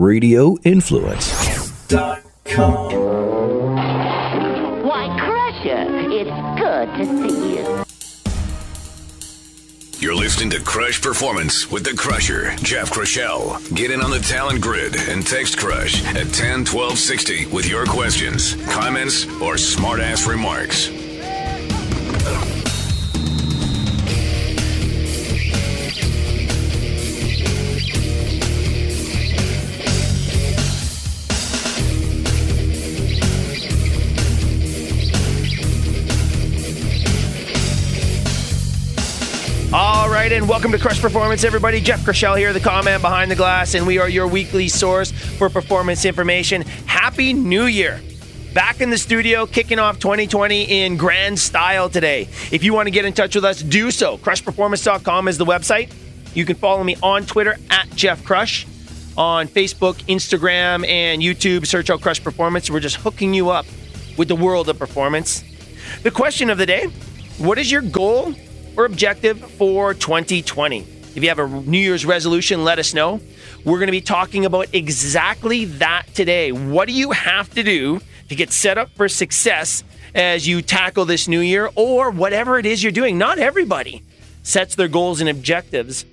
radioinfluence.com. Why, Crusher, it's good to see you. You're listening to Crush Performance with the Crusher, Jeff Krushell. Get in on the talent grid and text Crush at 10 12 60 with your questions, comments, or smartass remarks. Welcome to Crush Performance, everybody. Jeff Crushell here, the con man behind the glass, and we are your weekly source for performance information. Happy New Year! Back in the studio, kicking off 2020 in grand style today. If you want to get in touch with us, do so. CrushPerformance.com is the website. You can follow me on Twitter at Jeff Crush, on Facebook, Instagram, and YouTube. Search out Crush Performance. We're just hooking you up with the world of performance. The question of the day What is your goal or objective for 2020? If you have a New Year's resolution, let us know. We're going to be talking about exactly that today. What do you have to do to get set up for success as you tackle this new year or whatever it is you're doing? Not everybody sets their goals and objectives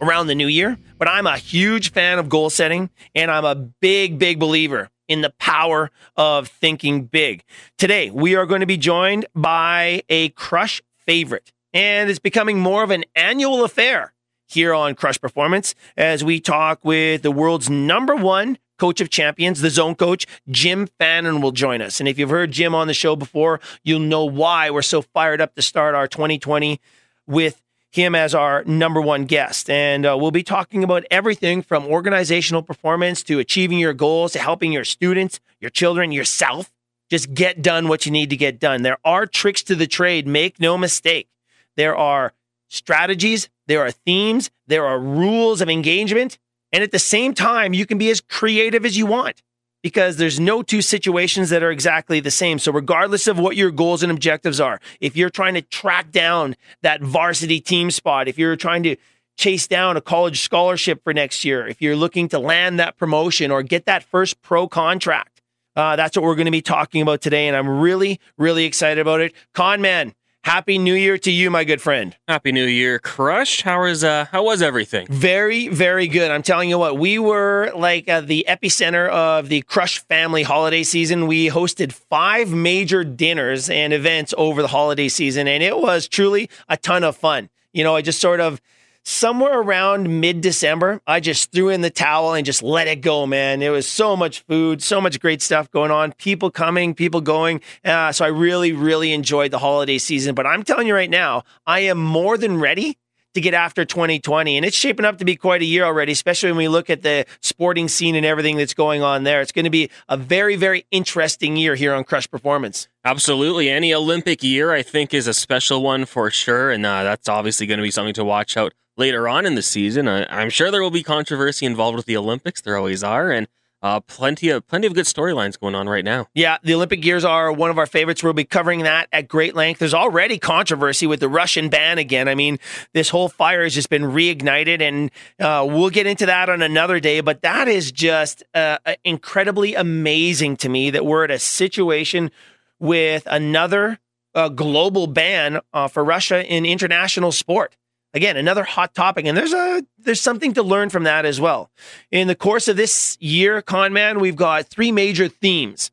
around the new year, but I'm a huge fan of goal setting and I'm a big, big believer in the power of thinking big. Today, we are going to be joined by a crush favorite and it's becoming more of an annual affair here on Crush Performance as we talk with the world's number one coach of champions, the zone coach, Jim Fannin will join us. And if you've heard Jim on the show before, you'll know why we're so fired up to start our 2020 with him as our number one guest. And uh, we'll be talking about everything from organizational performance to achieving your goals to helping your students, your children, yourself just get done what you need to get done. There are tricks to the trade, make no mistake. There are strategies, there are themes, there are rules of engagement. And at the same time, you can be as creative as you want because there's no two situations that are exactly the same. So, regardless of what your goals and objectives are, if you're trying to track down that varsity team spot, if you're trying to chase down a college scholarship for next year, if you're looking to land that promotion or get that first pro contract, uh, that's what we're going to be talking about today. And I'm really, really excited about it. Con man, Happy New Year to you, my good friend. Happy New Year, Crush. How was uh, how was everything? Very, very good. I'm telling you what, we were like uh, the epicenter of the Crush family holiday season. We hosted five major dinners and events over the holiday season, and it was truly a ton of fun. You know, I just sort of somewhere around mid December, I just threw in the towel and just let it go, man. It was so much food, so much great stuff going on, people coming, people going. Uh, so I really, really enjoyed the holiday season. But I'm telling you right now, I am more than ready to get after 2020. And it's shaping up to be quite a year already, especially when we look at the sporting scene and everything that's going on there. It's going to be a very, very interesting year here on Crush Performance. Absolutely. Any Olympic year, I think, is a special one for sure. And uh, that's obviously going to be something to watch out later on in the season. I, am sure there will be controversy involved with the Olympics. There always are, and uh, plenty of plenty of good storylines going on right now. Yeah, the Olympic years are one of our favorites. We'll be covering that at great length. There's already controversy with the Russian ban again. I mean, this whole fire has just been reignited, and uh, we'll get into that on another day. But that is just uh, incredibly amazing to me that we're at a situation with another uh, global ban uh, for Russia in international sport again another hot topic and there's a there's something to learn from that as well. In the course of this year conman we've got three major themes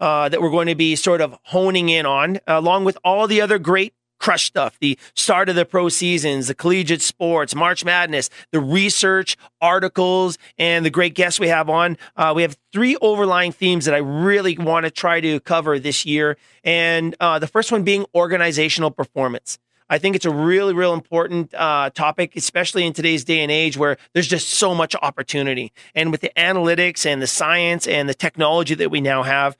uh, that we're going to be sort of honing in on along with all the other great crush stuff the start of the pro seasons the collegiate sports march madness the research articles and the great guests we have on. Uh, we have three overlying themes that i really want to try to cover this year and uh, the first one being organizational performance I think it's a really, real important uh, topic, especially in today's day and age where there's just so much opportunity. And with the analytics and the science and the technology that we now have,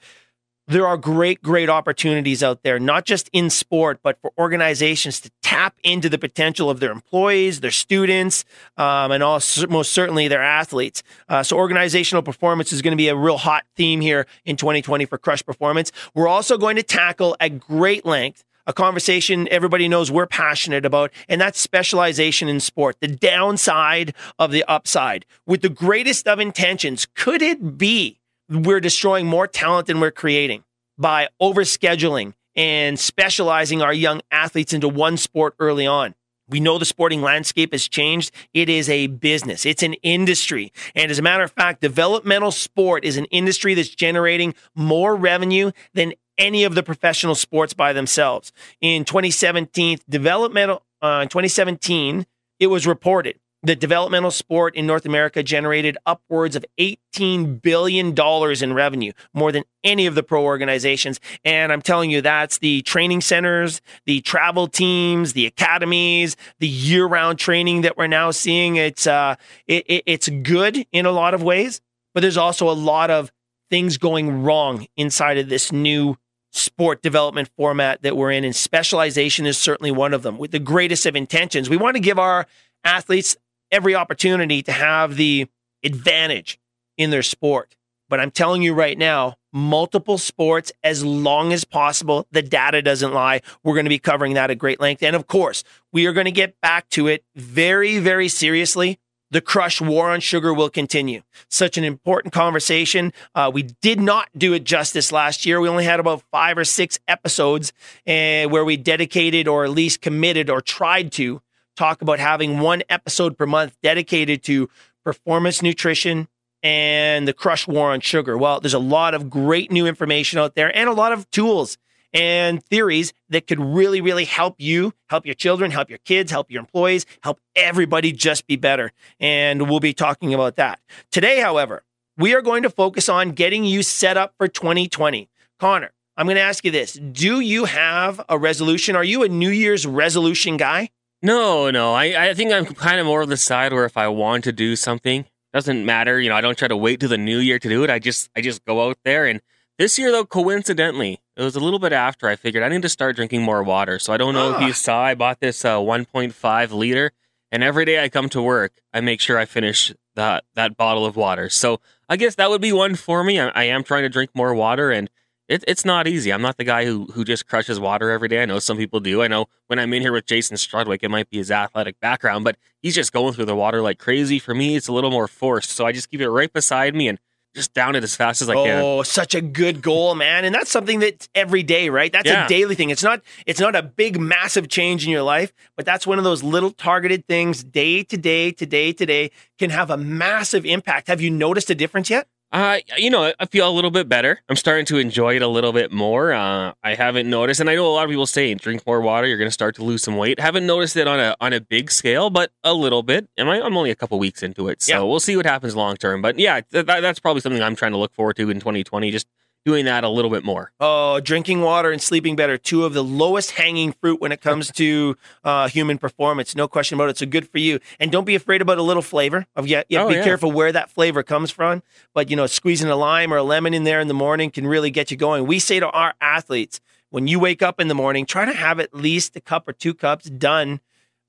there are great, great opportunities out there, not just in sport, but for organizations to tap into the potential of their employees, their students, um, and also most certainly their athletes. Uh, so, organizational performance is going to be a real hot theme here in 2020 for Crush Performance. We're also going to tackle at great length a conversation everybody knows we're passionate about, and that's specialization in sport, the downside of the upside. With the greatest of intentions, could it be we're destroying more talent than we're creating by overscheduling and specializing our young athletes into one sport early on? We know the sporting landscape has changed. It is a business. It's an industry. And as a matter of fact, developmental sport is an industry that's generating more revenue than any of the professional sports by themselves. In 2017, developmental uh, 2017, it was reported that developmental sport in North America generated upwards of $18 billion in revenue, more than any of the pro organizations. And I'm telling you, that's the training centers, the travel teams, the academies, the year round training that we're now seeing. It's, uh, it, it, it's good in a lot of ways, but there's also a lot of things going wrong inside of this new sport development format that we're in. And specialization is certainly one of them with the greatest of intentions. We want to give our athletes every opportunity to have the advantage in their sport. But I'm telling you right now, multiple sports as long as possible. The data doesn't lie. We're going to be covering that at great length. And of course, we are going to get back to it very, very seriously. The crush war on sugar will continue. Such an important conversation. Uh, we did not do it justice last year. We only had about five or six episodes uh, where we dedicated or at least committed or tried to talk about having one episode per month dedicated to performance nutrition and the crush war on sugar. Well, there's a lot of great new information out there and a lot of tools and theories that could really, really help you, help your children, help your kids, help your employees, help everybody just be better. And we'll be talking about that. Today, however, we are going to focus on getting you set up for 2020. Connor, I'm going to ask you this Do you have a resolution? Are you a New Year's resolution guy? No, no. I, I think I'm kind of more of the side where if I want to do something, doesn't matter. You know, I don't try to wait to the new year to do it. I just I just go out there and this year though, coincidentally, it was a little bit after I figured I need to start drinking more water. So I don't know if you saw I bought this uh, 1.5 liter and every day I come to work, I make sure I finish that that bottle of water. So I guess that would be one for me. I, I am trying to drink more water and it, it's not easy. I'm not the guy who who just crushes water every day. I know some people do. I know when I'm in here with Jason Strudwick, it might be his athletic background, but he's just going through the water like crazy. For me, it's a little more forced. So I just keep it right beside me and just down it as fast as I can. Oh, such a good goal, man. And that's something that's every day, right? That's Yeah. a daily thing. It's not it's not a big massive change in your life, but that's one of those little targeted things day to day to day to day can have a massive impact. Have you noticed a difference yet? Uh, you know, I feel a little bit better. I'm starting to enjoy it a little bit more. Uh, I haven't noticed, and I know a lot of people say drink more water, you're going to start to lose some weight. Haven't noticed it on a on a big scale, but a little bit. And I, I'm only a couple weeks into it, so Yeah. we'll see what happens long term. But yeah, th- that, that's probably something I'm trying to look forward to in 2020. Just doing that a little bit more. Oh, drinking water and sleeping better, two of the lowest hanging fruit when it comes to uh, human performance. No question about it. So good for you. And don't be afraid about a little flavor. Of yeah, you Oh, be yeah. careful where that flavor comes from. But you know, squeezing a lime or a lemon in there in the morning can really get you going. We say to our athletes, when you wake up in the morning, try to have at least a cup or two cups done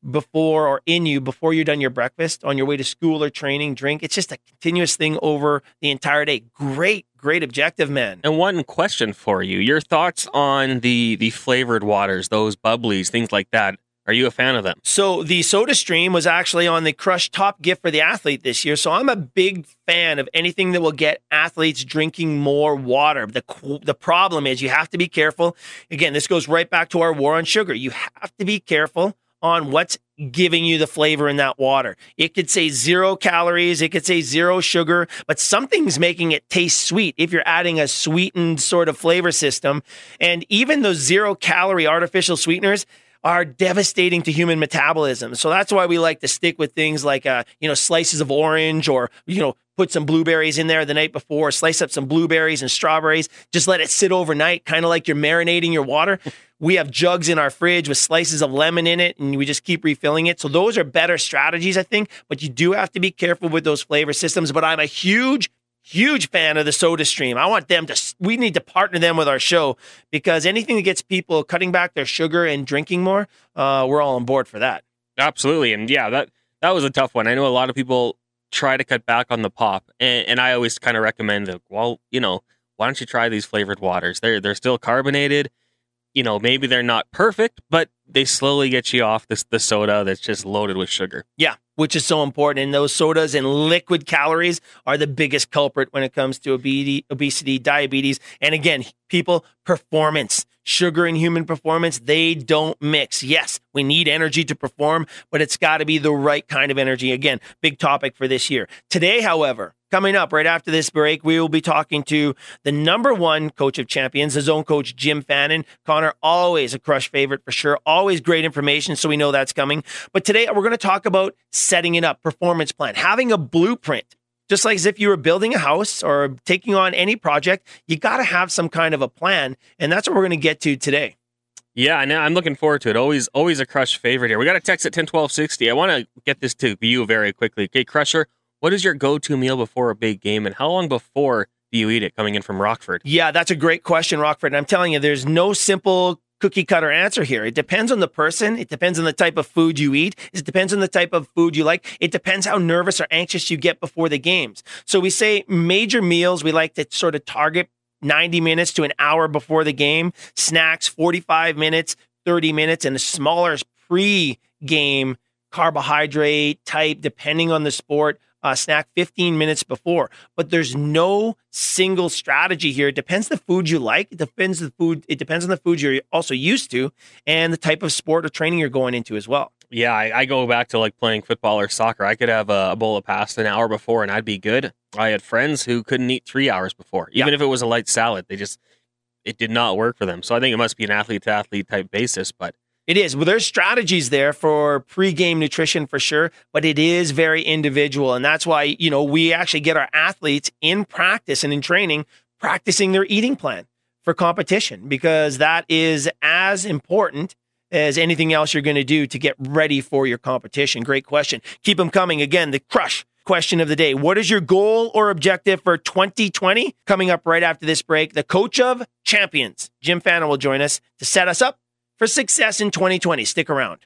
before or in you before you're done your breakfast on your way to school or training drink it's just a continuous thing over the entire day great great objective men. And one question for you: Your thoughts on the the flavored waters, those bubblies, things like that. Are you a fan of them? So the Soda Stream was actually on the Crush Top Gift for the athlete this year. So I'm a big fan of anything that will get athletes drinking more water. The the problem is you have to be careful. Again, this goes right back to our war on sugar. You have to be careful on what's giving you the flavor in that water. It could say zero calories, it could say zero sugar, but something's making it taste sweet if you're adding a sweetened sort of flavor system. And even those zero calorie artificial sweeteners are devastating to human metabolism. So that's why we like to stick with things like, uh, you know, slices of orange or, you know, put some blueberries in there the night before, slice up some blueberries and strawberries, just let it sit overnight, kind of like you're marinating your water. We have jugs in our fridge with slices of lemon in it, and we just keep refilling it. So those are better strategies, I think. But you do have to be careful with those flavor systems. But I'm a huge, huge fan of the Soda Stream. I want them to. We need to partner them with our show because anything that gets people cutting back their sugar and drinking more, uh, we're all on board for that. Absolutely, and yeah, that that was a tough one. I know a lot of people try to cut back on the pop, and, and I always kind of recommend that. Well, you know, why don't you try these flavored waters? They're they're still carbonated. you know, maybe they're not perfect, but they slowly get you off this the soda that's just loaded with sugar. Yeah, which is so important. And those sodas and liquid calories are the biggest culprit when it comes to obesity, obesity, diabetes, and again, people performance. Sugar and human performance, they don't mix. Yes, we need energy to perform, but it's got to be the right kind of energy. Again, big topic for this year. Today, however, Coming up right after this break, we will be talking to the number one coach of champions, the zone coach, Jim Fannin. Connor, always a crush favorite for sure. Always great information, so we know that's coming. But today, we're going to talk about setting it up, performance plan, having a blueprint. Just like as if you were building a house or taking on any project, you got to have some kind of a plan. And that's what we're going to get to today. Yeah, and I'm looking forward to it. Always, always a crush favorite here. We got a text at ten twelve sixty. I want to get this to you very quickly. Okay, Crusher, what is your go-to meal before a big game, and how long before do you eat it? Coming in from Rockford. Yeah, that's a great question, Rockford. And I'm telling you, there's no simple cookie cutter answer here. It depends on the person. It depends on the type of food you eat. It depends on the type of food you like. It depends how nervous or anxious you get before the games. So we say major meals, we like to sort of target 90 minutes to an hour before the game, snacks 45 minutes, 30 minutes, and the smaller pre game carbohydrate type, depending on the sport, uh, snack 15 minutes before. But there's no single strategy here. It depends the food you like. It depends the food. It depends on the food you're also used to and the type of sport or training you're going into as well. Yeah, I, I go back to like playing football or soccer. I could have a, a, bowl of pasta an hour before and I'd be good. I had friends who couldn't eat three hours before, even yeah. if it was a light salad. They just it did not work for them. So I think it must be an athlete to athlete type basis, but it is. Well, there's strategies there for pre-game nutrition for sure, but it is very individual. And that's why, you know, we actually get our athletes in practice and in training practicing their eating plan for competition because that is as important as anything else you're going to do to get ready for your competition. Great question. Keep them coming. Again, the crush question of the day. What is your goal or objective for 2020? Coming up right after this break, the coach of champions, Jim Fannin, will join us to set us up for success in 2020. Stick around.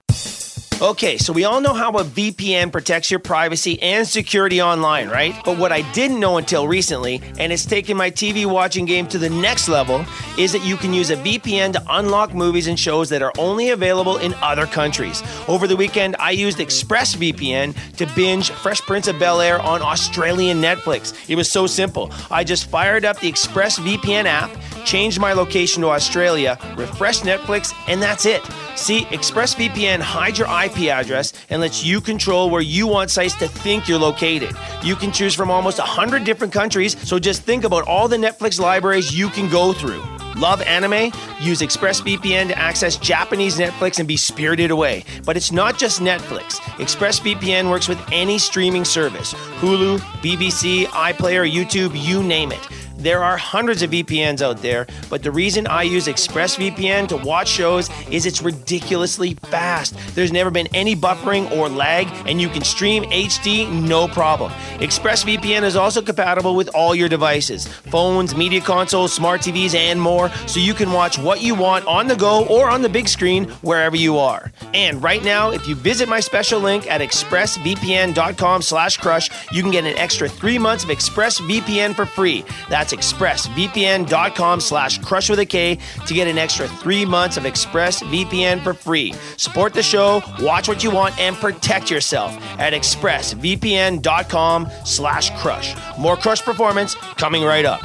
Okay, so we all know how a VPN protects your privacy and security online, right? But what I didn't know until recently, and it's taken my TV watching game to the next level, is that you can use a VPN to unlock movies and shows that are only available in other countries. Over the weekend, I used ExpressVPN to binge Fresh Prince of Bel Air on Australian Netflix. It was so simple. I just fired up the ExpressVPN app, changed my location to Australia, refreshed Netflix, and that's it. See, ExpressVPN hides your IP address and lets you control where you want sites to think you're located. You can choose from almost 100 different countries, so just think about all the Netflix libraries you can go through. Love anime? Use ExpressVPN to access Japanese Netflix and be spirited away. But it's not just Netflix. ExpressVPN works with any streaming service Hulu, BBC, iPlayer, YouTube, you name it. There are hundreds of VPNs out there, but the reason I use ExpressVPN to watch shows is it's ridiculously fast. There's never been any buffering or lag, and you can stream HD no problem. ExpressVPN is also compatible with all your devices phones, media consoles, smart TVs, and more, so you can watch what you want on the go or on the big screen wherever you are. And right now, if you visit my special link at expressvpn.com slash crush, you can get an extra three months of ExpressVPN for free. That's that's expressvpn.com slash crush with a K to get an extra three months of ExpressVPN for free. Support the show, watch what you want, and protect yourself at expressvpn.com slash crush. More crush performance coming right up.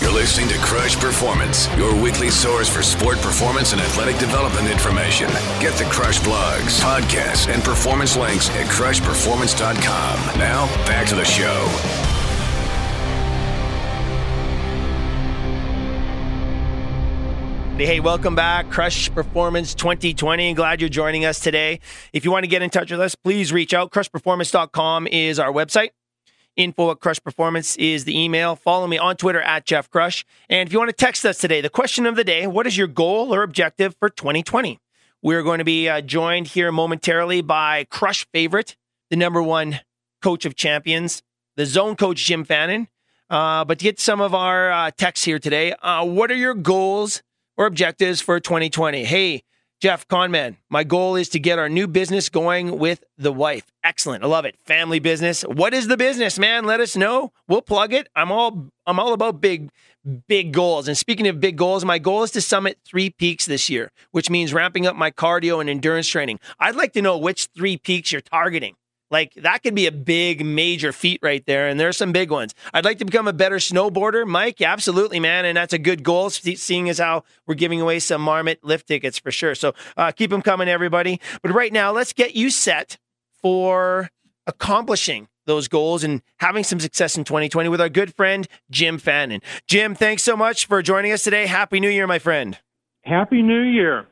You're listening to Crush Performance, your weekly source for sport performance and athletic development information. Get the Crush blogs, podcasts, and performance links at crushperformance.com. Now, back to the show. Hey, welcome back. Crush Performance 2020. Glad you're joining us today. If you want to get in touch with us, please reach out. Crushperformance.com is our website. Info at Crush Performance is the email. Follow me on Twitter at Jeff Crush. And if you want to text us today, the question of the day what is your goal or objective for 2020? We're going to be uh, joined here momentarily by Crush favorite, the number one coach of champions, the zone coach, Jim Fannin. Uh, but to get some of our uh, texts here today, uh, what are your goals or objectives for 2020. Hey, Jeff Conman, my goal is to get our new business going with the wife. Excellent. I love it. Family business. What is the business, man? Let us know. We'll plug it. I'm all I'm all about big big goals. And speaking of big goals, my goal is to summit 3 peaks this year, which means ramping up my cardio and endurance training. I'd like to know which 3 peaks you're targeting. Like that could be a big major feat right there. And there's some big ones. I'd like to become a better snowboarder, Mike. Yeah, absolutely, man. And that's a good goal, seeing as how we're giving away some Marmot lift tickets for sure. So uh, keep them coming, everybody. But right now, let's get you set for accomplishing those goals and having some success in 2020 with our good friend, Jim Fannin. Jim, thanks so much for joining us today. Happy New Year, my friend. Happy New Year.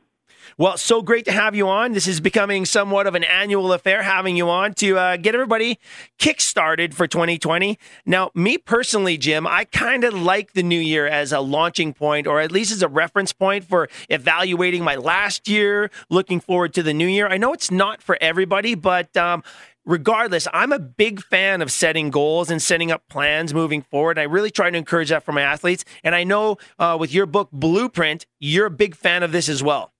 Well, so great to have you on. This is becoming somewhat of an annual affair having you on to uh, get everybody kick-started for 2020. Now, me personally, Jim, I kind of like the new year as a launching point or at least as a reference point for evaluating my last year, looking forward to the new year. I know it's not for everybody, but um, regardless, I'm a big fan of setting goals and setting up plans moving forward. I really try to encourage that for my athletes. And I know uh, with your book, Blueprint, you're a big fan of this as well.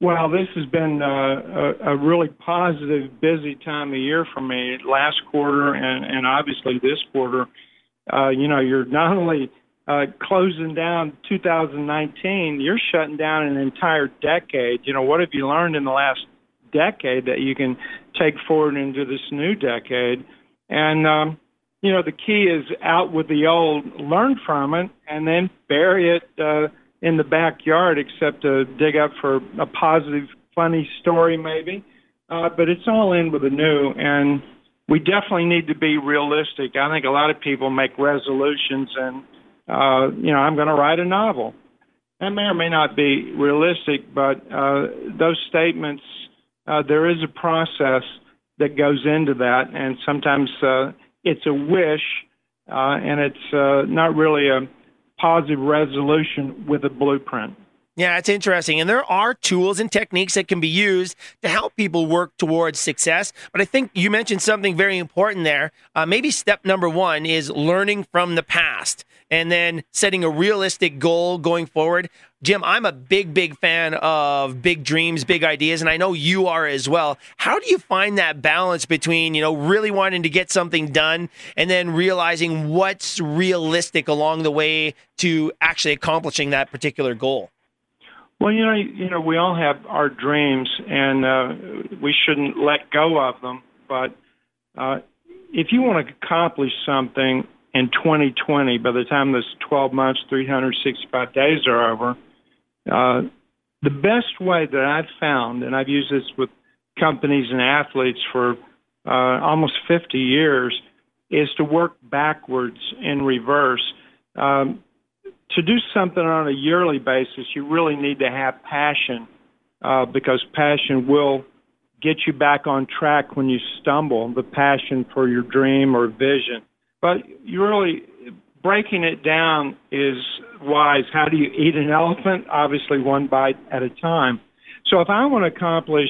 Well, this has been uh, a, a really positive, busy time of year for me. Last quarter and, and obviously this quarter, uh, you know, you're not only uh, closing down 2019, you're shutting down an entire decade. You know, what have you learned in the last decade that you can take forward into this new decade? And, um, you know, the key is out with the old, learn from it, and then bury it. Uh, in the backyard except to dig up for a positive, funny story maybe. Uh, but it's all in with the new, and we definitely need to be realistic. I think a lot of people make resolutions, and uh, you know, I'm going to write a novel. That may or may not be realistic, but uh, those statements, uh, there is a process that goes into that, and sometimes uh, it's a wish, uh, and it's uh, not really a positive resolution with a blueprint. Yeah, it's interesting. And there are tools and techniques that can be used to help people work towards success. But I think you mentioned something very important there. Uh, maybe step number one is learning from the past and then setting a realistic goal going forward. Jim, I'm a big, big fan of big dreams, big ideas, and I know you are as well. How do you find that balance between, you know, really wanting to get something done and then realizing what's realistic along the way to actually accomplishing that particular goal? Well, you know, you know, we all have our dreams, and uh, we shouldn't let go of them. But uh, if you want to accomplish something in 2020, by the time this 12 months, 365 days are over, uh, the best way that I've found, and I've used this with companies and athletes for uh, almost 50 years, is to work backwards in reverse. Um, to do something on a yearly basis, you really need to have passion uh, because passion will get you back on track when you stumble, the passion for your dream or vision. But you really, breaking it down is wise. How do you eat an elephant? Obviously, one bite at a time. So if I want to accomplish,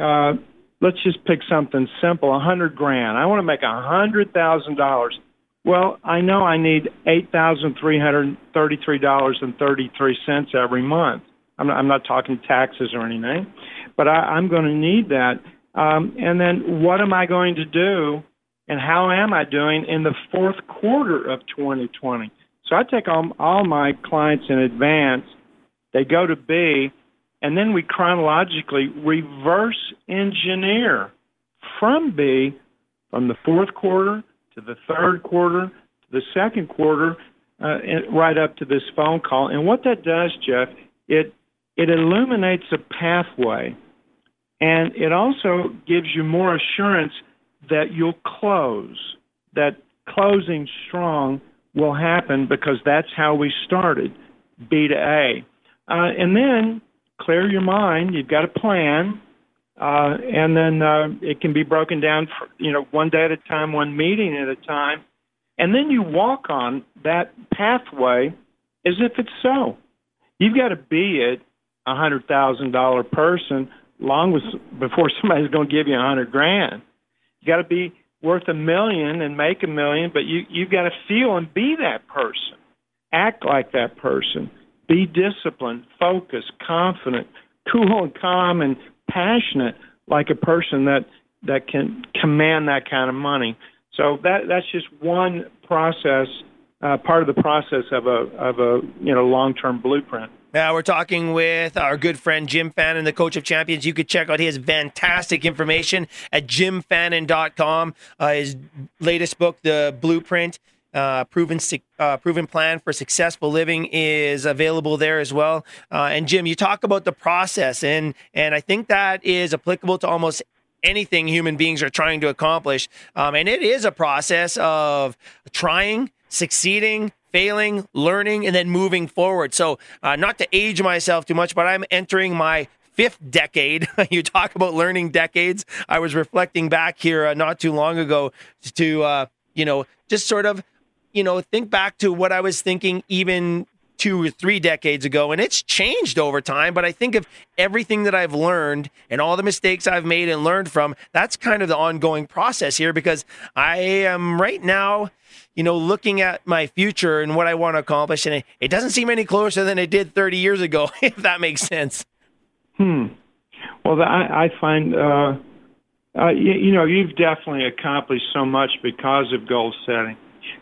uh, let's just pick something simple, a hundred grand. I want to make a hundred thousand dollars well, I know I need eight thousand three hundred thirty-three dollars and thirty-three cents every month. I'm not, I'm not talking taxes or anything, but I, I'm going to need that. Um, and then what am I going to do, and how am I doing in the fourth quarter of 2020? So I take all, all my clients in advance. They go to B, and then we chronologically reverse engineer from B from the fourth quarter to the third quarter, to the second quarter, uh, right up to this phone call. And what that does, Jeff, it it illuminates a pathway, and it also gives you more assurance that you'll close. That closing strong will happen because that's how we started, B to A. Uh, and then clear your mind. You've got a plan uh, and then uh, it can be broken down, for, you know, one day at a time, one meeting at a time, and then you walk on that pathway as if it's so. You've got to be it a hundred thousand dollar person long before somebody's going to give you a hundred grand. You got to be worth a million and make a million, but you you've got to feel and be that person, act like that person, be disciplined, focused, confident, cool and calm and passionate like a person that that can command that kind of money. So that that's just one process, uh, part of the process of a of a you know long term blueprint. Now we're talking with our good friend Jim Fannin, the coach of champions. You could check out his fantastic information at jimfannin.com. Uh, his latest book, The Blueprint, uh, proven uh, proven plan for successful living is available there as well. Uh, and Jim, you talk about the process, and and I think that is applicable to almost anything human beings are trying to accomplish. Um, and it is a process of trying, succeeding, failing, learning, and then moving forward. So, uh, not to age myself too much, but I'm entering my fifth decade. you talk about learning decades. I was reflecting back here uh, not too long ago to, uh, you know, just sort of, you know, think back to what I was thinking even two or three decades ago, and it's changed over time. But I think of everything that I've learned and all the mistakes I've made and learned from, that's kind of the ongoing process here because I am right now, you know, looking at my future and what I want to accomplish, and it, it doesn't seem any closer than it did 30 years ago, if that makes sense. Hmm. Well, I, I find, uh, uh, you, you know, you've definitely accomplished so much because of goal setting.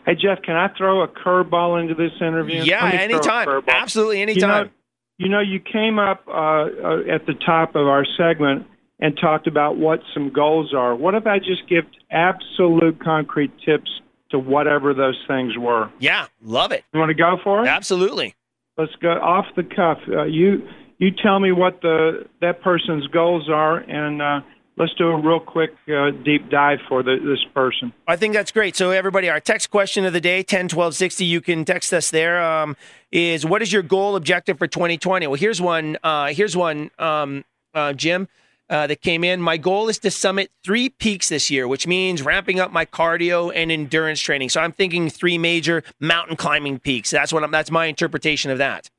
Hey, Jeff, can I throw a curveball into this interview? Yeah, anytime. Absolutely, anytime. You know, you, know, you came up uh, uh, at the top of our segment and talked about what some goals are. What if I just give absolute concrete tips to whatever those things were? Yeah, love it. You want to go for it? Absolutely. Let's go off the cuff. Uh, you you tell me what the that person's goals are, and uh, let's do a real quick uh, deep dive for the, this person. I think that's great. So, everybody, our text question of the day, 10 12 60, you can text us there. Um, is what is your goal objective for 2020? Well, here's one. Uh, here's one, um, uh, Jim. Uh, that came in. My goal is to summit three peaks this year, which means ramping up my cardio and endurance training. So I'm thinking three major mountain climbing peaks. That's what I'm, that's my interpretation of that.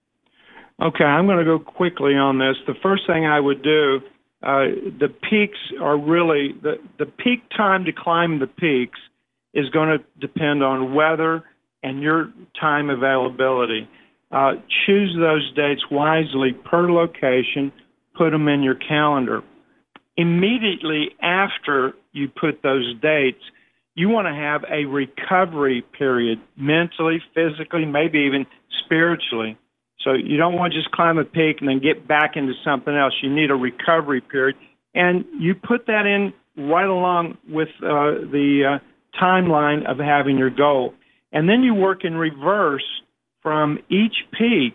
Okay, I'm going to go quickly on this. The first thing I would do uh, the peaks are really the the peak time to climb the peaks is going to depend on weather and your time availability. Uh, choose those dates wisely per location. Put them in your calendar. Immediately after you put those dates, you want to have a recovery period mentally, physically, maybe even spiritually. So you don't want to just climb a peak and then get back into something else. You need a recovery period. And you put that in right along with uh, the uh, timeline of having your goal. And then you work in reverse from each peak,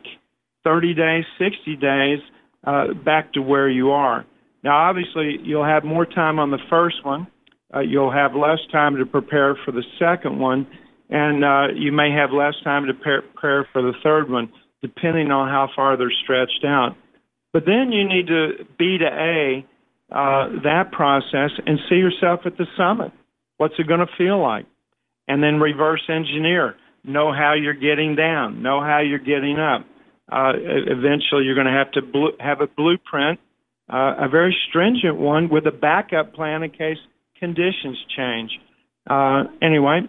30 days, 60 days, uh, back to where you are. Now, obviously, you'll have more time on the first one. Uh, you'll have less time to prepare for the second one, and uh, you may have less time to prepare for the third one depending on how far they're stretched out. But then you need to B to A uh, that process and see yourself at the summit. What's it going to feel like? And then reverse engineer. Know how you're getting down. Know how you're getting up. Uh, eventually, you're going to have to bl- have a blueprint, uh, a very stringent one with a backup plan in case conditions change. Uh, anyway,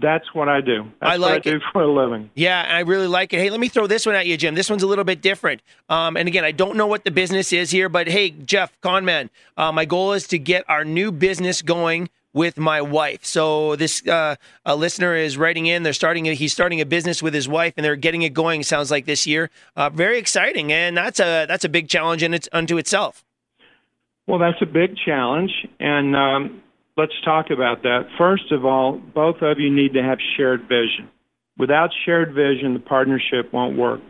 that's what I do. That's I like what I do for a living. Yeah, I really like it. Hey, let me throw this one at you, Jim. This one's a little bit different. Um, and again, I don't know what the business is here, but hey, Jeff Conman, uh, my goal is to get our new business going with my wife. So this uh, a listener is writing in. They're starting. A, he's starting a business with his wife, and they're getting it going. Sounds like this year. Uh, very exciting, and that's a that's a big challenge in its unto itself. Well, that's a big challenge, and um, let's talk about that. First of all, both of you need to have shared vision. Without shared vision, the partnership won't work.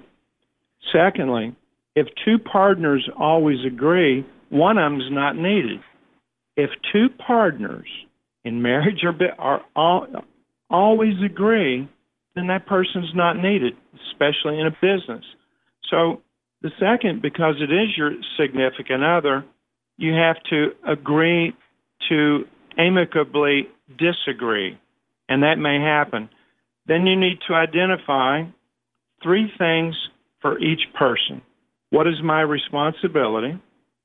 Secondly, if two partners always agree, one of them's not needed. If two partners in marriage are, are always agree, then that person's not needed, especially in a business. So the second, because it is your significant other, you have to agree to amicably disagree, and that may happen. Then you need to identify three things for each person. What is my responsibility?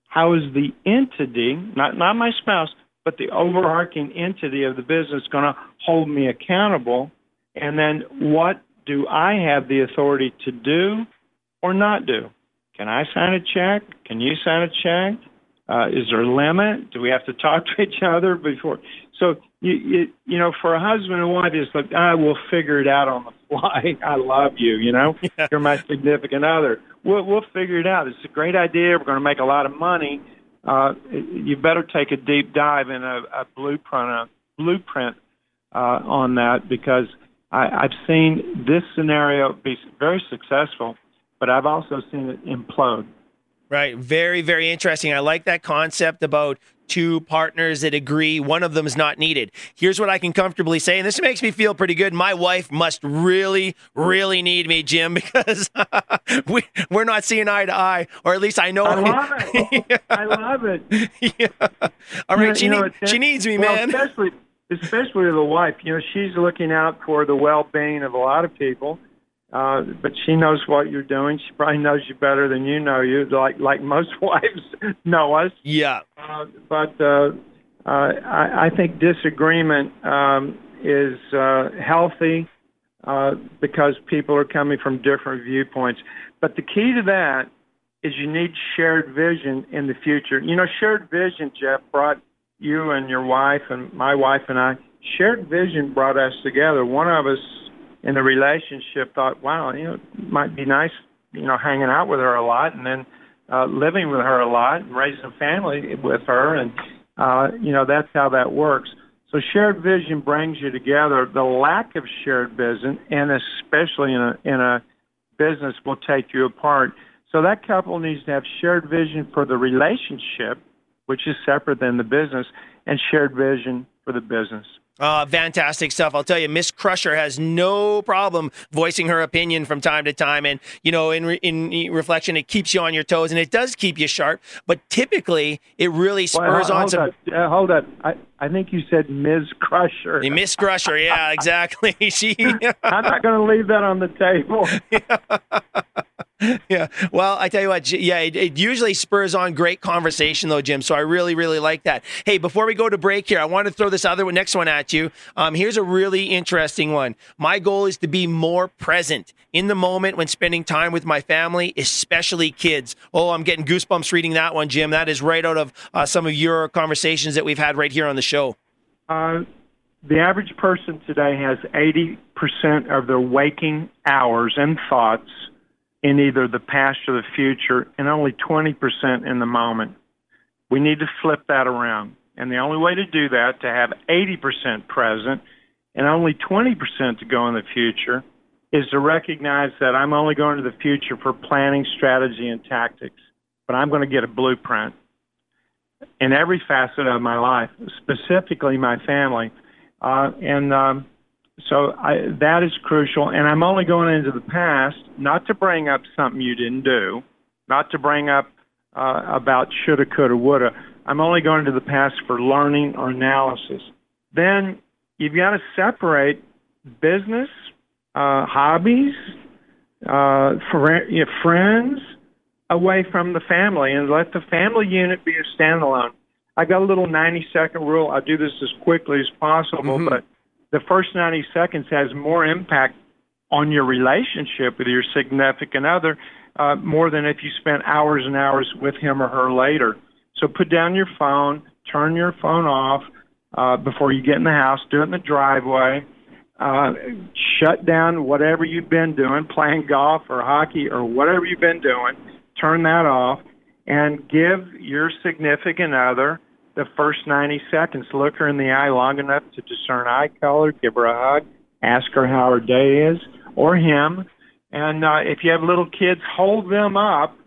How is the entity, not, not my spouse, but the overarching entity of the business going to hold me accountable? And then what do I have the authority to do or not do? Can I sign a check? Can you sign a check? Uh, is there a limit? Do we have to talk to each other before? So you you, you know, for a husband and wife, it's like I will figure it out on the fly. I love you. You know, Yeah. you're my significant other. We'll we'll figure it out. It's a great idea. We're going to make a lot of money. Uh, you better take a deep dive in a, a blueprint a blueprint uh, on that because I, I've seen this scenario be very successful, but I've also seen it implode. Right. Very, very interesting. I like that concept about two partners that agree one of them is not needed. Here's what I can comfortably say, and this makes me feel pretty good. My wife must really, really need me, Jim, because we, we're not seeing eye to eye, or at least I know. I love it. I love it. yeah. All right. You know- she, you know, need- she needs me, well, man. Especially, especially the wife. You know, she's looking out for the well-being of a lot of people, uh, but she knows what you're doing. She probably knows you better than you know you, like like most wives know us. Yeah. Uh, but uh, uh, I, I think disagreement um, is uh, healthy uh, because people are coming from different viewpoints. But the key to that is you need shared vision in the future. You know, shared vision, Jeff, brought you and your wife and my wife and I. Shared vision brought us together. One of us in the relationship thought, wow, you know, it might be nice, you know, hanging out with her a lot, and then uh, living with her a lot, and raising a family with her, and uh, you know that's how that works. So shared vision brings you together. The lack of shared vision, and especially in a in a business, will take you apart. So that couple needs to have shared vision for the relationship, which is separate than the business, and shared vision for the business. Uh, fantastic stuff. I'll tell you, Miss Crusher has no problem voicing her opinion from time to time. And, you know, in, re- in reflection, it keeps you on your toes and it does keep you sharp. But typically, it really spurs Well, on some. up. Uh, hold up. I, I think you said Ms. Crusher. Miss Crusher, yeah, exactly. she, I'm not going to leave that on the table. yeah. Well, I tell you what, yeah, it, it usually spurs on great conversation, though, Jim. So I really, really like that. Hey, before we go to break here, I want to throw this other one, next one at you. Um, here's a really interesting one. My goal is to be more present in the moment when spending time with my family, especially kids. Oh, I'm getting goosebumps reading that one, Jim. That is right out of uh, some of your conversations that we've had right here on the show. Uh, the average person today has 80% of their waking hours and thoughts in either the past or the future, and only 20% in the moment. We need to flip that around. And the only way to do that, to have 80% present and only 20% to go in the future, is to recognize that I'm only going to the future for planning, strategy, and tactics, but I'm going to get a blueprint in every facet of my life, specifically my family. Uh, and um, so I, that is crucial. And I'm only going into the past, not to bring up something you didn't do, not to bring up uh, about shoulda, coulda, woulda. I'm only going to the past for learning or analysis. Then you've got to separate business, uh, hobbies, uh, fr- you know, friends, away from the family and let the family unit be a standalone. I got a little 90 second rule. I do this as quickly as possible, Mhm. but the first 90 seconds has more impact on your relationship with your significant other uh, more than if you spent hours and hours with him or her later. So put down your phone, turn your phone off uh, before you get in the house, do it in the driveway. Uh, shut down whatever you've been doing, playing golf or hockey or whatever you've been doing. Turn that off and give your significant other the first 90 seconds. Look her in the eye long enough to discern eye color, give her a hug, ask her how her day is, or him. And uh, if you have little kids, hold them up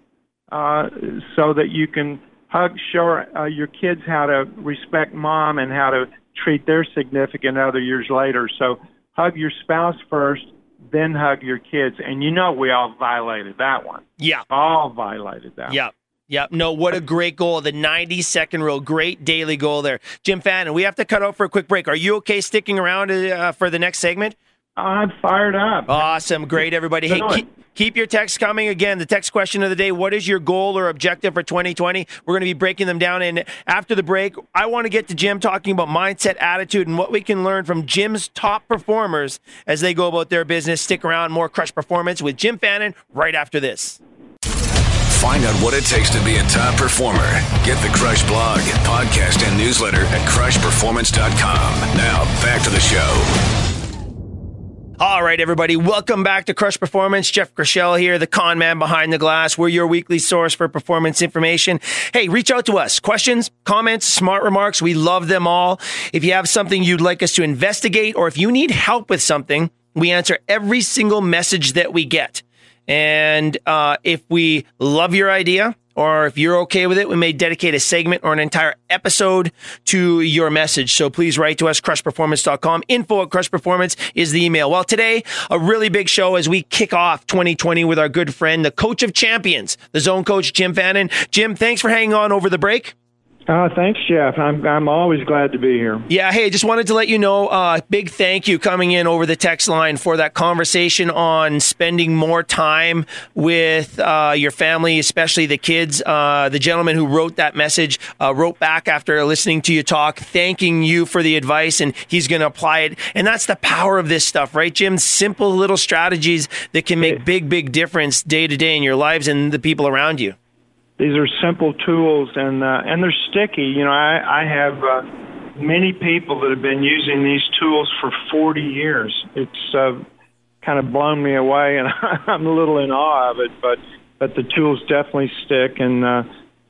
uh, so that you can hug, show uh, your kids how to respect mom and how to treat their significant other years later. So hug your spouse first, then hug your kids. And you know we all violated that one. Yeah. All violated that. Yeah. Yeah, no, what a great goal. The 90 second rule. Great daily goal there. Jim Fannin, we have to cut out for a quick break. Are you okay sticking around uh, for the next segment? I'm fired up. Awesome. Great, everybody. Hey, keep, keep your texts coming. Again, the text question of the day What is your goal or objective for 2020? We're going to be breaking them down. And after the break, I want to get to Jim talking about mindset, attitude, and what we can learn from Jim's top performers as they go about their business. Stick around. More Crush Performance with Jim Fannin right after this. Find out what it takes to be a top performer. Get the Crush blog, podcast, and newsletter at crushperformance.com. Now, back to the show. All right, everybody, welcome back to Crush Performance. Jeff Krushell here, the con man behind the glass. We're your weekly source for performance information. Hey, reach out to us. Questions, comments, smart remarks. We love them all. If you have something you'd like us to investigate or if you need help with something, we answer every single message that we get. And uh, if we love your idea, or if you're okay with it, we may dedicate a segment or an entire episode to your message. So please write to us, crushperformance.com. Info at crushperformance is the email. Well, today, a really big show as we kick off 2020 with our good friend, the coach of champions, the zone coach, Jim Fannin. Jim, thanks for hanging on over the break. Uh, thanks, Jeff. I'm I'm always glad to be here. Yeah, hey, just wanted to let you know, uh, big thank you coming in over the text line for that conversation on spending more time with uh, your family, especially the kids. Uh, the gentleman who wrote that message uh, wrote back after listening to you talk, thanking you for the advice, and he's going to apply it. And that's the power of this stuff, right, Jim? Simple little strategies that can make big, big difference day to day in your lives and the people around you these are simple tools and uh, and they're sticky. You know, I I have uh, many people that have been using these tools for 40 years. It's uh, kind of blown me away, and I'm a little in awe of it. But but the tools definitely stick, and uh,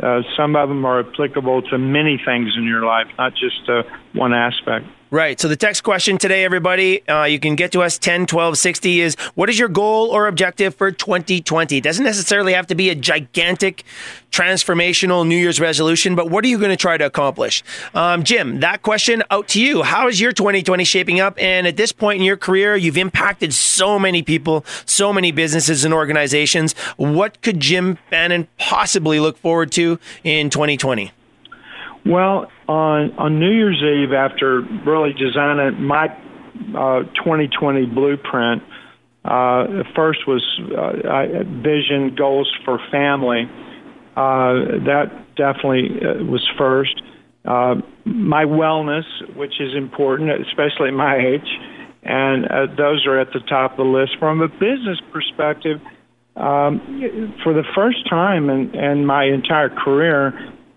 uh, some of them are applicable to many things in your life, not just uh, one aspect. Right. So the text question today, everybody, uh, you can get to us 10, 12, 60 is what is your goal or objective for 2020? It doesn't necessarily have to be a gigantic transformational New Year's resolution, but what are you going to try to accomplish? Um, Jim, that question out to you. How is your 2020 shaping up? And at this point in your career, you've impacted so many people, so many businesses and organizations. What could Jim Fannin possibly look forward to in 2020? Well, on on New Year's Eve, after really designing my uh, 2020 blueprint, uh, first was uh, vision goals for family. Uh, that definitely uh, was first. Uh, my wellness, which is important, especially at my age, and those are at the top of the list. From a business perspective, um, for the first time in, in my entire career,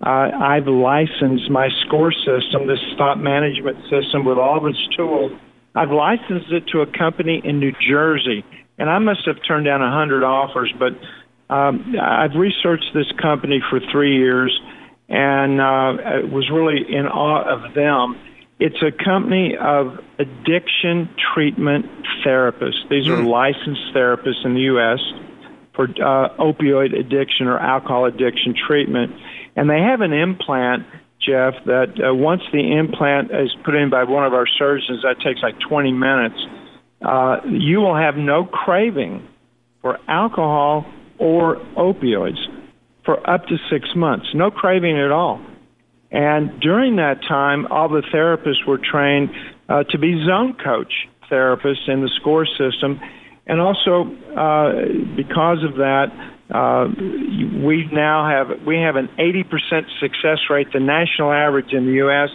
uh, I've licensed my score system, this thought management system with all of its tools. I've licensed it to a company in New Jersey, and I must have turned down a hundred offers. But um, I've researched this company for three years, and uh, was really in awe of them. It's a company of addiction treatment therapists. These are hmm. licensed therapists in the U.S. for uh, opioid addiction or alcohol addiction treatment and they have an implant, Jeff, that uh, once the implant is put in by one of our surgeons, that takes like 20 minutes. Uh, you will have no craving for alcohol or opioids for up to six months. No craving at all. And during that time, all the therapists were trained uh, to be zone coach therapists in the SCORE system. And also, uh, because of that, uh, we now have we have an 80% success rate. The national average in the U.S.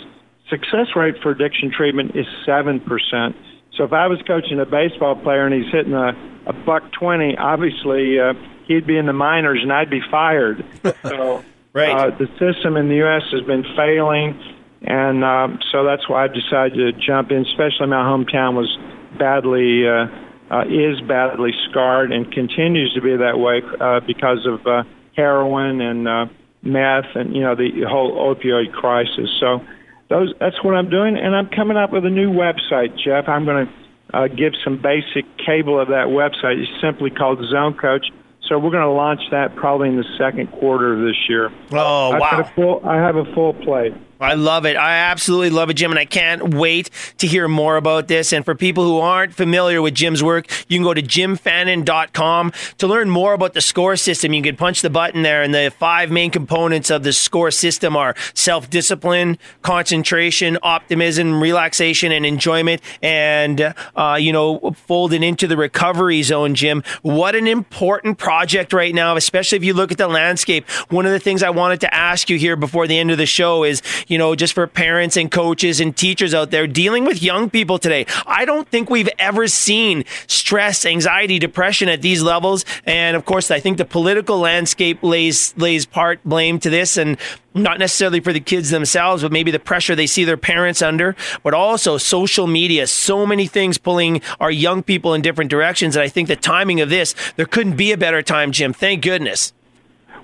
success rate for addiction treatment is seven percent. So if I was coaching a baseball player and he's hitting a, a buck twenty, obviously uh, he'd be in the minors and I'd be fired. So right. uh, the system in the U.S. has been failing, and uh, so that's why I decided to jump in. Especially my hometown was badly. Uh, uh, is badly scarred and continues to be that way uh, because of uh, heroin and uh, meth and you know the whole opioid crisis. So those that's what I'm doing, and I'm coming up with a new website, Jeff. I'm going to uh, give some basic cable of that website. It's simply called Zone Coach. So we're going to launch that probably in the second quarter of this year. Oh wow! Full, I have a full plate. I love it. I absolutely love it, Jim, and I can't wait to hear more about this. And for people who aren't familiar with Jim's work, you can go to jimfannin.com to learn more about the score system. You can punch the button there, and the five main components of the score system are self discipline, concentration, optimism, relaxation, and enjoyment. And, uh, you know, folded into the recovery zone, Jim. What an important project right now, especially if you look at the landscape. One of the things I wanted to ask you here before the end of the show is, you know, just for parents and coaches and teachers out there dealing with young people today. I don't think we've ever seen stress, anxiety, depression at these levels. And of course, I think the political landscape lays lays part blame to this and not necessarily for the kids themselves, but maybe the pressure they see their parents under, but also social media. So many things pulling our young people in different directions. And I think the timing of this, there couldn't be a better time, Jim. Thank goodness.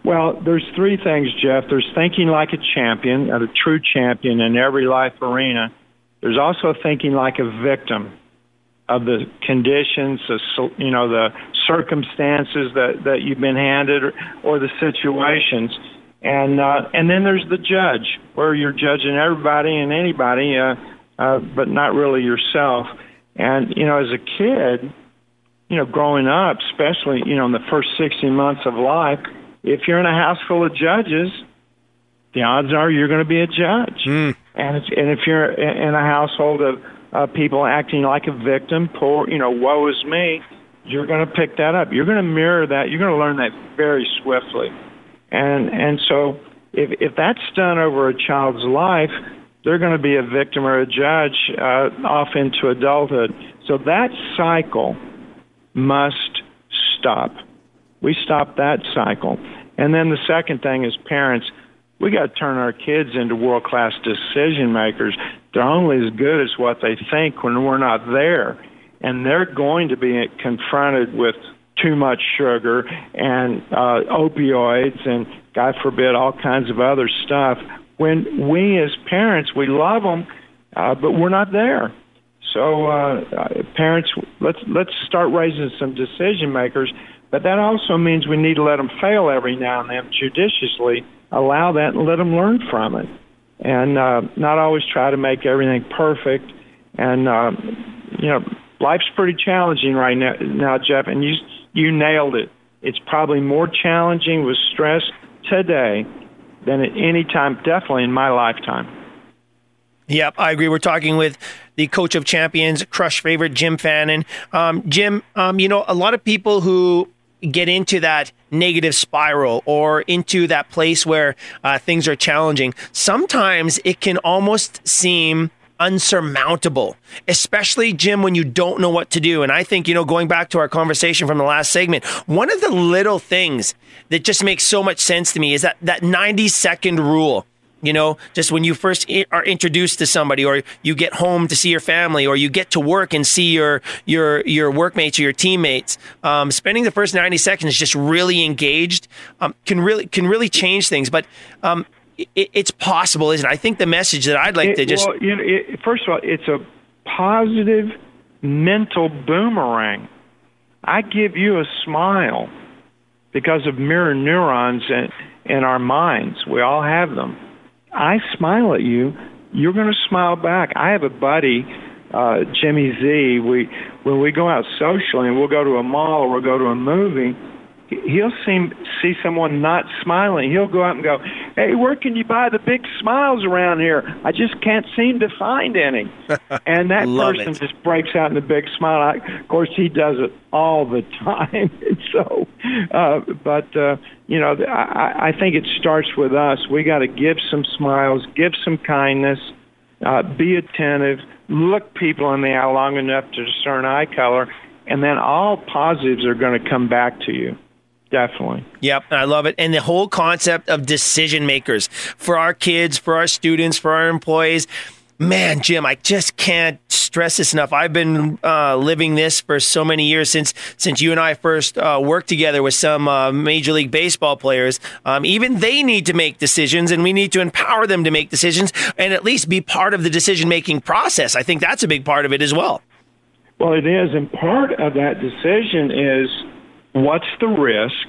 Well, there's three things, Jeff. There's thinking like a champion, a true champion in every life arena. There's also thinking like a victim of the conditions, the you know the circumstances that that you've been handed, or, or the situations and uh, and then there's the judge, where you're judging everybody and anybody, uh, uh, but not really yourself. And you know, as a kid, you know, growing up, especially you know in the first 60 months of life, if you're in a house full of judges, the odds are you're going to be a judge. Mm. And it's, and if you're in a household of uh, people acting like a victim, poor, you know, woe is me, you're going to pick that up. You're going to mirror that. You're going to learn that very swiftly. And and so if if that's done over a child's life, they're going to be a victim or a judge uh, off into adulthood. So that cycle must stop. We stop that cycle. And then the second thing is parents, we got to turn our kids into world class decision makers. They're only as good as what they think when we're not there. And they're going to be confronted with too much sugar and uh, opioids and God forbid all kinds of other stuff. When we as parents we love them, uh, but we're not there. So uh, uh, parents, let's let's start raising some decision makers. But that also means we need to let them fail every now and then judiciously. Allow that and let them learn from it, and uh, not always try to make everything perfect. And uh, you know, life's pretty challenging right now, now, Jeff. And you you nailed it. It's probably more challenging with stress today than at any time, definitely in my lifetime. Yep, I agree. We're talking with the coach of champions, crush favorite Jim Fannin. Um, Jim, um, you know, a lot of people who get into that negative spiral or into that place where uh, things are challenging, sometimes it can almost seem unsurmountable, especially, Jim, when you don't know what to do. And I think, you know, going back to our conversation from the last segment, one of the little things that just makes so much sense to me is that, that 90 second rule. You know, just when you first are introduced to somebody, or you get home to see your family, or you get to work and see your your your workmates or your teammates, um, spending the first ninety seconds just really engaged um, can really can really change things. But um, it, it's possible, isn't it? I think the message that I'd like it, to just well, you know, it, first of all, it's a positive mental boomerang. I give you a smile because of mirror neurons in, in our minds. We all have them. I smile at you, you're going to smile back. I have a buddy, uh, Jimmy Z. We when we go out socially and we'll go to a mall or we'll go to a movie he'll see see someone not smiling. He'll go out and go, "Hey, where can you buy the big smiles around here? I just can't seem to find any." and that person it. just breaks out in a big smile. I, of course, he does it all the time. so, uh, but uh, you know, I, I think it starts with us. We got to give some smiles, give some kindness, uh, be attentive, look people in the eye long enough to discern eye color, and then all positives are going to come back to you. Definitely. Yep, I love it. And the whole concept of decision makers for our kids, for our students, for our employees. Man, Jim, I just can't stress this enough. I've been uh, living this for so many years since since you and I first uh, worked together with some uh, Major League Baseball players. Um, even they need to make decisions, and we need to empower them to make decisions and at least be part of the decision making process. I think that's a big part of it as well. Well, it is, and part of that decision is what's the risk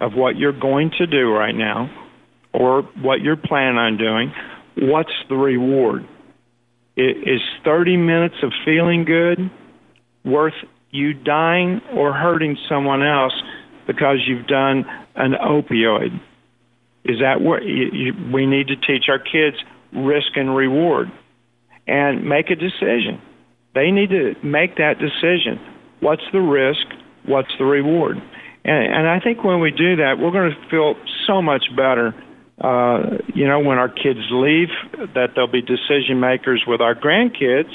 of what you're going to do right now or what you're planning on doing? What's the reward? Is 30 minutes of feeling good worth you dying or hurting someone else because you've done an opioid? Is that what we need to teach our kids risk and reward and make a decision? They need to make that decision. What's the risk? What's the reward? And, and I think when we do that, we're going to feel so much better uh, you know, when our kids leave, that they'll be decision makers with our grandkids,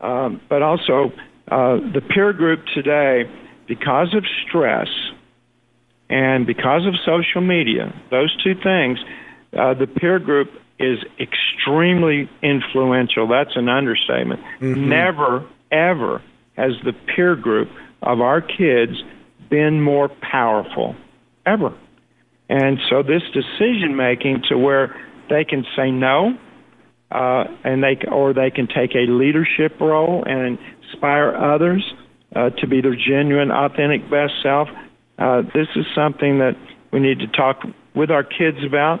um, but also uh, the peer group today, because of stress and because of social media, those two things, uh, the peer group is extremely influential. That's an understatement. Mm-hmm. Never, ever has the peer group of our kids been more powerful, ever. And so this decision making to where they can say no, uh, and they or they can take a leadership role and inspire others uh, to be their genuine, authentic best self. Uh, this is something that we need to talk with our kids about,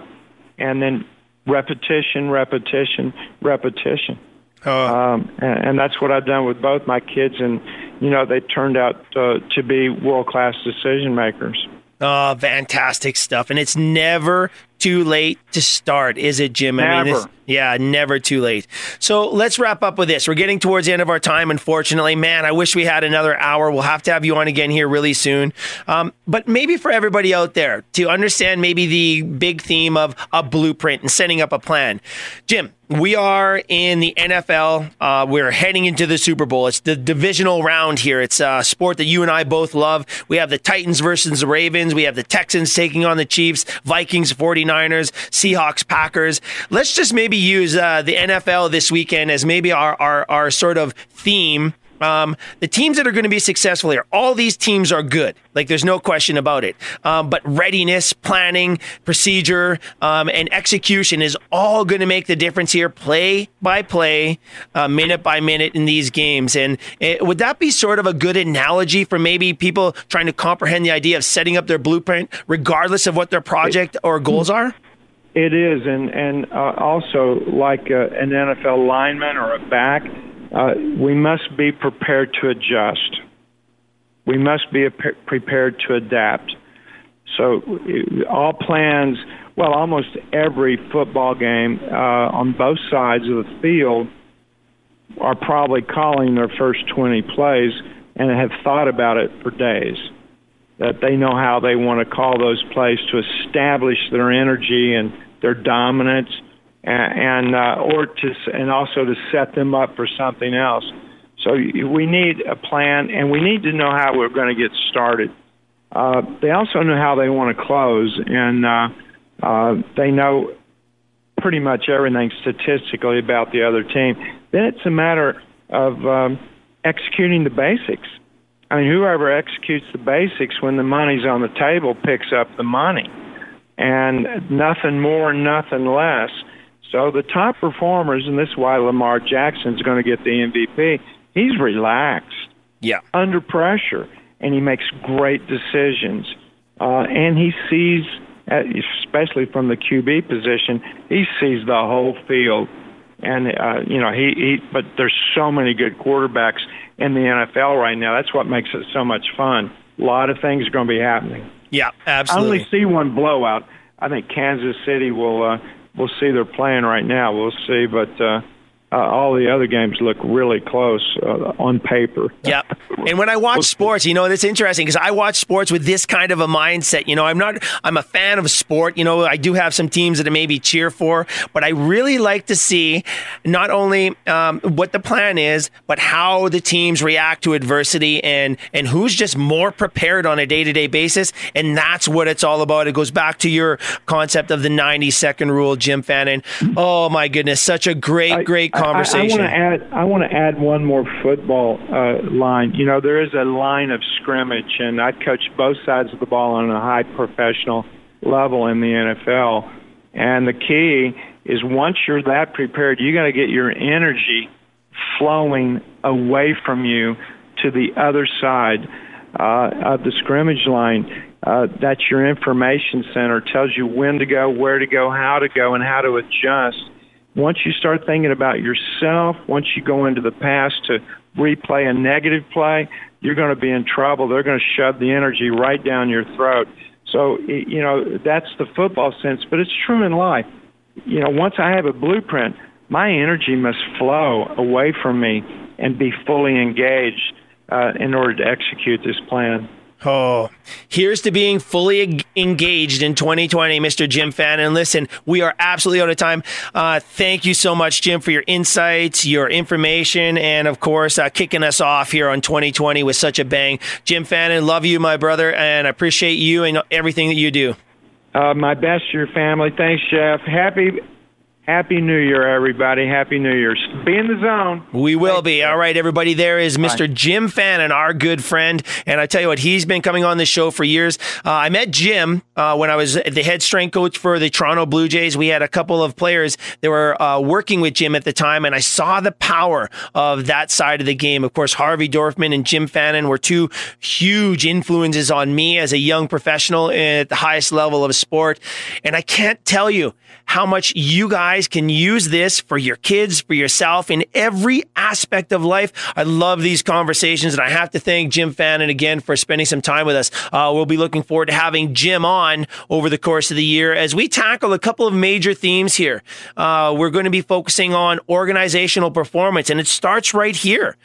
and then repetition, repetition, repetition. Uh, um, and, and that's what I've done with both my kids, and you know they turned out uh, to be world class decision makers. Oh, fantastic stuff. And it's never too late to start, is it, Jim? Never. I mean, yeah, never too late. So let's wrap up with this. We're getting towards the end of our time, unfortunately. Man, I wish we had another hour. We'll have to have you on again here really soon. Um, but maybe for everybody out there to understand maybe the big theme of a blueprint and setting up a plan. Jim, we are in the NFL. Uh, we're heading into the Super Bowl. It's the divisional round here. It's a sport that you and I both love. We have the Titans versus the Ravens. We have the Texans taking on the Chiefs, Vikings, 49ers, Seahawks, Packers. Let's just maybe use uh, the NFL this weekend as maybe our, our, our sort of theme um, the teams that are going to be successful here, all these teams are good. Like there's no question about it. Um, but readiness, planning, procedure, um, and execution is all going to make the difference here, play by play, uh, minute by minute in these games. And it, would that be sort of a good analogy for maybe people trying to comprehend the idea of setting up their blueprint, regardless of what their project or goals are? It is, and and uh, also like uh, an NFL lineman or a back uh, we must be prepared to adjust. We must be prepared to adapt. So, uh, all plans, well, almost every football game uh, on both sides of the field are probably calling their first 20 plays and have thought about it for days. That they know how they want to call those plays to establish their energy and their dominance and, uh, or to and also to set them up for something else. So we need a plan, and we need to know how we're going to get started. Uh, they also know how they want to close, and uh, uh, they know pretty much everything statistically about the other team. Then it's a matter of um, executing the basics. I mean, whoever executes the basics when the money's on the table picks up the money, and nothing more, nothing less. So the top performers, and this is why Lamar Jackson is going to get the MVP. He's relaxed, yeah, under pressure, and he makes great decisions. Uh, and he sees, uh, especially from the QB position, he sees the whole field. And uh, you know, he, he. But there's so many good quarterbacks in the NFL right now. That's what makes it so much fun. A lot of things are going to be happening. Yeah, absolutely. I only see one blowout. I think Kansas City will. Uh, we'll see they're playing right now. We'll see, but uh, uh, all the other games look really close uh, on paper. Yep. And when I watch sports, you know, it's interesting because I watch sports with this kind of a mindset. You know, I'm not, I'm a fan of sport. You know, I do have some teams that I maybe cheer for, but I really like to see not only um, what the plan is, but how the teams react to adversity and and who's just more prepared on a day to day basis. And that's what it's all about. It goes back to your concept of the 90 second rule, Jim Fannin. Oh my goodness, such a great, I, great conversation. I, I want to add. I want to add one more football uh, line. You know, there is a line of scrimmage, and I coach both sides of the ball on a high professional level in the NFL. And the key is once you're that prepared, you got to get your energy flowing away from you to the other side uh, of the scrimmage line. Uh, that's your information center. Tells you when to go, where to go, how to go, and how to adjust once you start thinking about yourself, once you go into the past to replay a negative play, you're going to be in trouble. They're going to shove the energy right down your throat. So, you know, that's the football sense, but it's true in life. You know, once I have a blueprint, my energy must flow away from me and be fully engaged uh, in order to execute this plan. Oh, here's to being fully engaged in 2020, Mr. Jim Fannin. Listen, we are absolutely out of time. Uh, thank you so much, Jim, for your insights, your information, and of course, uh, kicking us off here on 2020 with such a bang. Jim Fannin, love you, my brother, and appreciate you and everything that you do. Uh, my best your family. Thanks, Jeff. Happy Happy New Year, everybody. Happy New Year. Be in the zone. We will be. All right, everybody. There is Mr. Jim Fannin, our good friend. And I tell you what, he's been coming on the show for years. Uh, I met Jim uh, when I was the head strength coach for the Toronto Blue Jays. We had a couple of players that were uh, working with Jim at the time, and I saw the power of that side of the game. Of course, Harvey Dorfman and Jim Fannin were two huge influences on me as a young professional at the highest level of sport. And I can't tell you how much you guys can use this for your kids, for yourself, in every aspect of life. I love these conversations, and I have to thank Jim Fannin again for spending some time with us. Uh, we'll be looking forward to having Jim on over the course of the year as we tackle a couple of major themes here. Uh, we're going to be focusing on organizational performance, and it starts right here.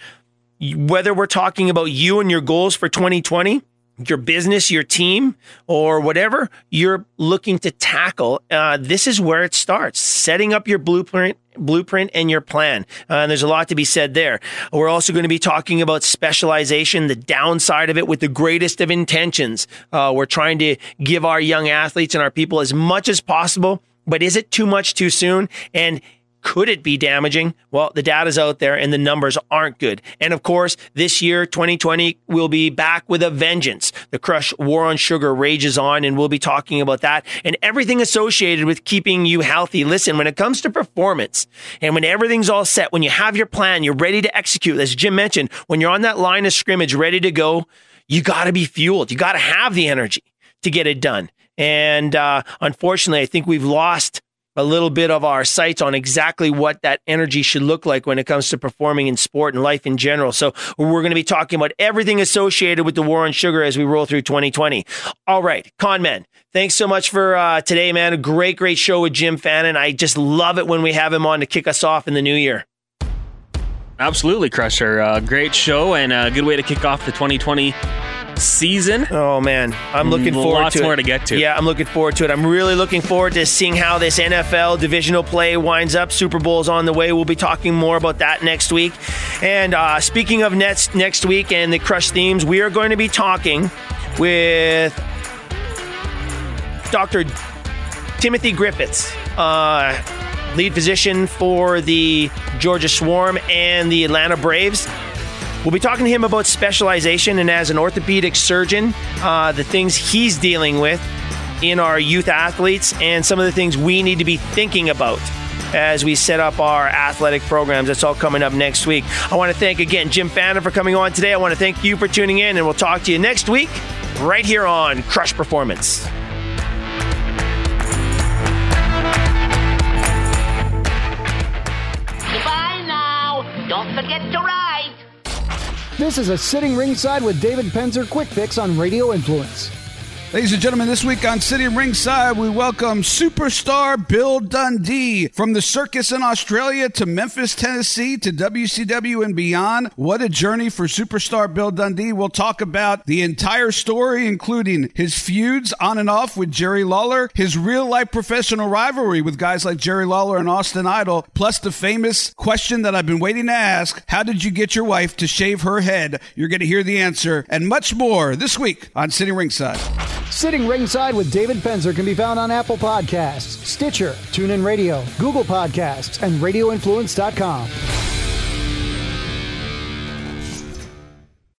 Whether we're talking about you and your goals for 2020, your business, your team, or whatever you're looking to tackle, uh, this is where it starts. Setting up your blueprint, blueprint and your plan. Uh, and there's a lot to be said there. We're also going to be talking about specialization, the downside of it with the greatest of intentions. Uh, we're trying to give our young athletes and our people as much as possible. But is it too much too soon? And could it be damaging? Well, the data's out there and the numbers aren't good. And of course, this year, 2020, will be back with a vengeance. The crush war on sugar rages on, and we'll be talking about that and everything associated with keeping you healthy. Listen, when it comes to performance and when everything's all set, when you have your plan, you're ready to execute, as Jim mentioned, when you're on that line of scrimmage ready to go, you got to be fueled. You got to have the energy to get it done. And uh, unfortunately, I think we've lost a little bit of our sights on exactly what that energy should look like when it comes to performing in sport and life in general. So we're going to be talking about everything associated with the war on sugar as we roll through 2020. All right, con men, thanks so much for uh, today, man. A great, great show with Jim Fannin. I just love it when we have him on to kick us off in the new year. Absolutely, Crusher. Uh, great show and a good way to kick off the 2020 season. Oh man, I'm looking Mm, forward lots to it. more to get to. Yeah, I'm looking forward to it. I'm really looking forward to seeing how this NFL divisional play winds up. Super Bowl's on the way. We'll be talking more about that next week. And uh, speaking of next next week and the Crush themes, we are going to be talking with Dr. Timothy Griffiths. Uh, lead physician for the Georgia Swarm and the Atlanta Braves. We'll be talking to him about specialization and as an orthopedic surgeon, uh, the things he's dealing with in our youth athletes and some of the things we need to be thinking about as we set up our athletic programs. That's all coming up next week. I want to thank again Jim Fannin for coming on today. I want to thank you for tuning in, and we'll talk to you next week right here on Crush Performance. Forget to ride. This is a sitting ringside with David Penzer quick fix on Radio Influence. Ladies and gentlemen, this week on Sitting Ringside, we welcome superstar Bill Dundee. From the circus in Australia to Memphis, Tennessee to WCW and beyond. What a journey for superstar Bill Dundee. We'll talk about the entire story, including his feuds on and off with Jerry Lawler, his real life professional rivalry with guys like Jerry Lawler and Austin Idol, plus the famous question that I've been waiting to ask How did you get your wife to shave her head? You're going to hear the answer and much more this week on Sitting Ringside. Sitting ringside with David Penzer can be found on Apple Podcasts, Stitcher, TuneIn Radio, Google Podcasts, and RadioInfluence.com.